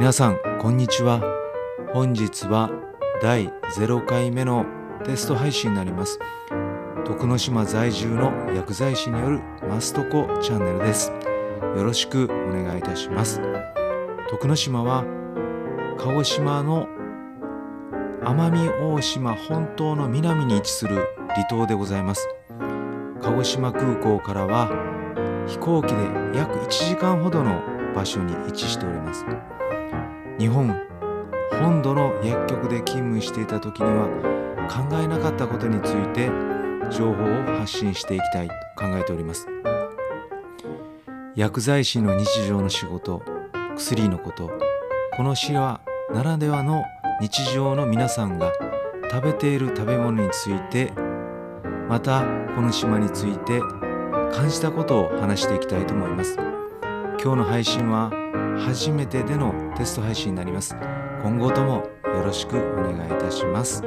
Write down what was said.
皆さんこんにちは。本日は第0回目のテスト配信になります。徳之島在住の薬剤師によるマストコチャンネルです。よろしくお願いいたします。徳之島は鹿児島の奄美大島本島の南に位置する離島でございます。鹿児島空港からは飛行機で約1時間ほどの場所に位置しております。日本本土の薬局で勤務していた時には考えなかったことについて情報を発信していきたいと考えております。薬剤師の日常の仕事薬のことこの詩はならではの日常の皆さんが食べている食べ物についてまたこの島について感じたことを話していきたいと思います。今日の配信は初めてでのテスト配信になります。今後ともよろしくお願いいたします。